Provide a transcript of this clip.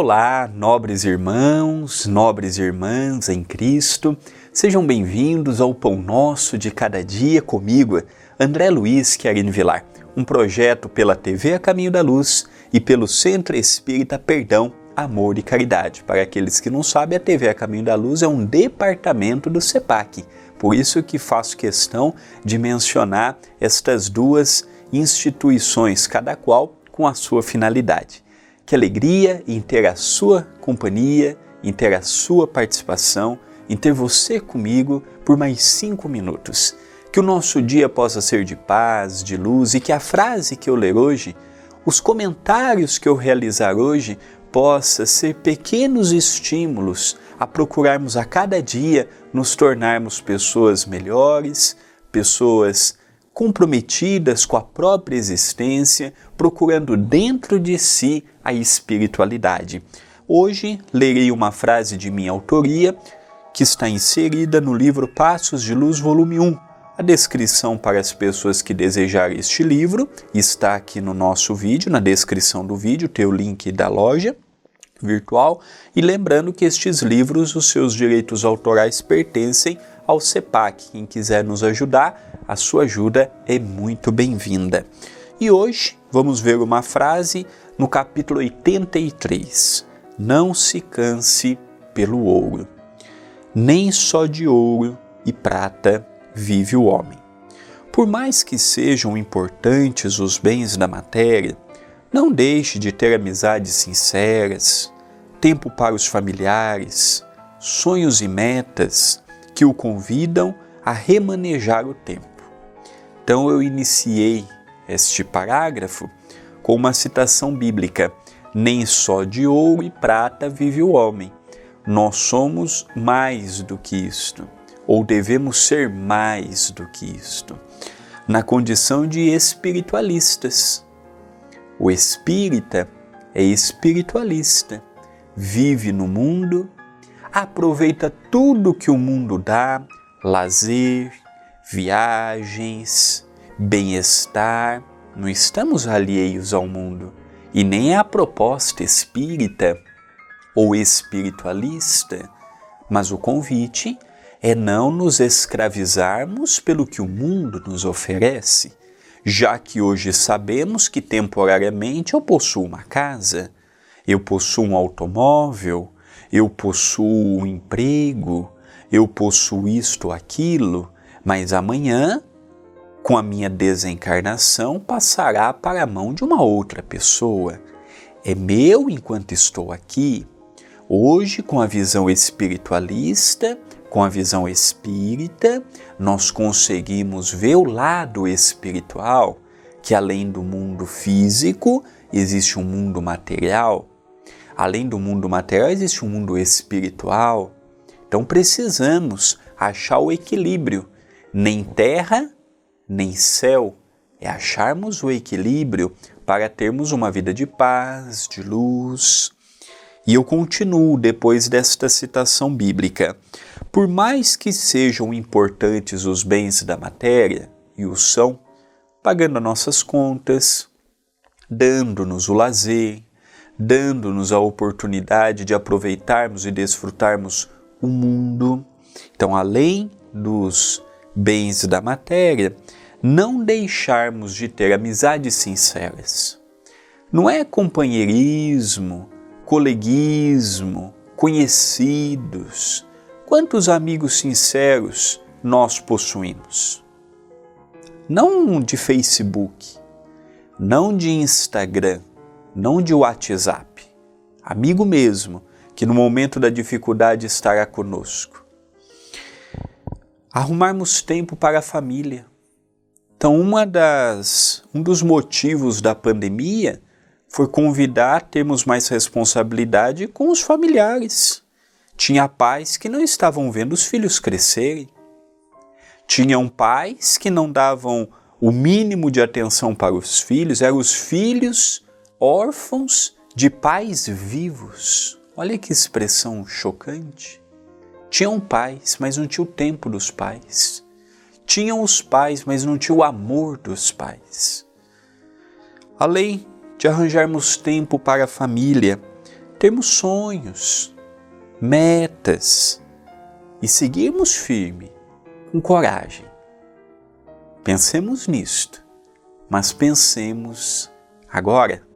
Olá, nobres irmãos, nobres irmãs em Cristo, sejam bem-vindos ao Pão Nosso de Cada Dia comigo, André Luiz Querine Vilar, um projeto pela TV A Caminho da Luz e pelo Centro Espírita Perdão, Amor e Caridade. Para aqueles que não sabem, a TV A Caminho da Luz é um departamento do CEPAC, por isso que faço questão de mencionar estas duas instituições, cada qual com a sua finalidade. Que alegria em ter a sua companhia, em ter a sua participação, em ter você comigo por mais cinco minutos. Que o nosso dia possa ser de paz, de luz e que a frase que eu ler hoje, os comentários que eu realizar hoje, possa ser pequenos estímulos a procurarmos a cada dia nos tornarmos pessoas melhores, pessoas comprometidas com a própria existência, procurando dentro de si a espiritualidade. Hoje lerei uma frase de minha autoria que está inserida no livro Passos de Luz, volume 1. A descrição para as pessoas que desejarem este livro está aqui no nosso vídeo, na descrição do vídeo, tem o link da loja virtual. E lembrando que estes livros, os seus direitos autorais pertencem ao CEPAC. Quem quiser nos ajudar, a sua ajuda é muito bem-vinda. E hoje vamos ver uma frase no capítulo 83. Não se canse pelo ouro. Nem só de ouro e prata vive o homem. Por mais que sejam importantes os bens da matéria, não deixe de ter amizades sinceras, tempo para os familiares, sonhos e metas que o convidam a remanejar o tempo. Então eu iniciei este parágrafo com uma citação bíblica: Nem só de ouro e prata vive o homem. Nós somos mais do que isto, ou devemos ser mais do que isto, na condição de espiritualistas. O espírita é espiritualista, vive no mundo aproveita tudo que o mundo dá: lazer, viagens, bem-estar. Não estamos alheios ao mundo. E nem a proposta espírita ou espiritualista, mas o convite é não nos escravizarmos pelo que o mundo nos oferece, já que hoje sabemos que temporariamente eu possuo uma casa, eu possuo um automóvel, eu possuo um emprego, eu possuo isto, aquilo, mas amanhã, com a minha desencarnação, passará para a mão de uma outra pessoa. É meu enquanto estou aqui. Hoje, com a visão espiritualista, com a visão espírita, nós conseguimos ver o lado espiritual, que além do mundo físico, existe um mundo material além do mundo material, existe um mundo espiritual. Então precisamos achar o equilíbrio. Nem terra, nem céu. É acharmos o equilíbrio para termos uma vida de paz, de luz. E eu continuo depois desta citação bíblica. Por mais que sejam importantes os bens da matéria, e o são, pagando nossas contas, dando-nos o lazer, dando-nos a oportunidade de aproveitarmos e desfrutarmos o mundo. Então, além dos bens da matéria, não deixarmos de ter amizades sinceras. Não é companheirismo, coleguismo, conhecidos. Quantos amigos sinceros nós possuímos? Não de Facebook, não de Instagram, não de WhatsApp. Amigo mesmo, que no momento da dificuldade estará conosco. Arrumarmos tempo para a família. Então, uma das, um dos motivos da pandemia foi convidar a termos mais responsabilidade com os familiares. Tinha pais que não estavam vendo os filhos crescerem. Tinham pais que não davam o mínimo de atenção para os filhos, eram os filhos órfãos de pais vivos. Olha que expressão chocante. Tinham pais, mas não tinha o tempo dos pais. Tinham os pais, mas não tinha o amor dos pais. Além de arranjarmos tempo para a família, termos sonhos, metas e seguirmos firme, com coragem. Pensemos nisto, mas pensemos agora.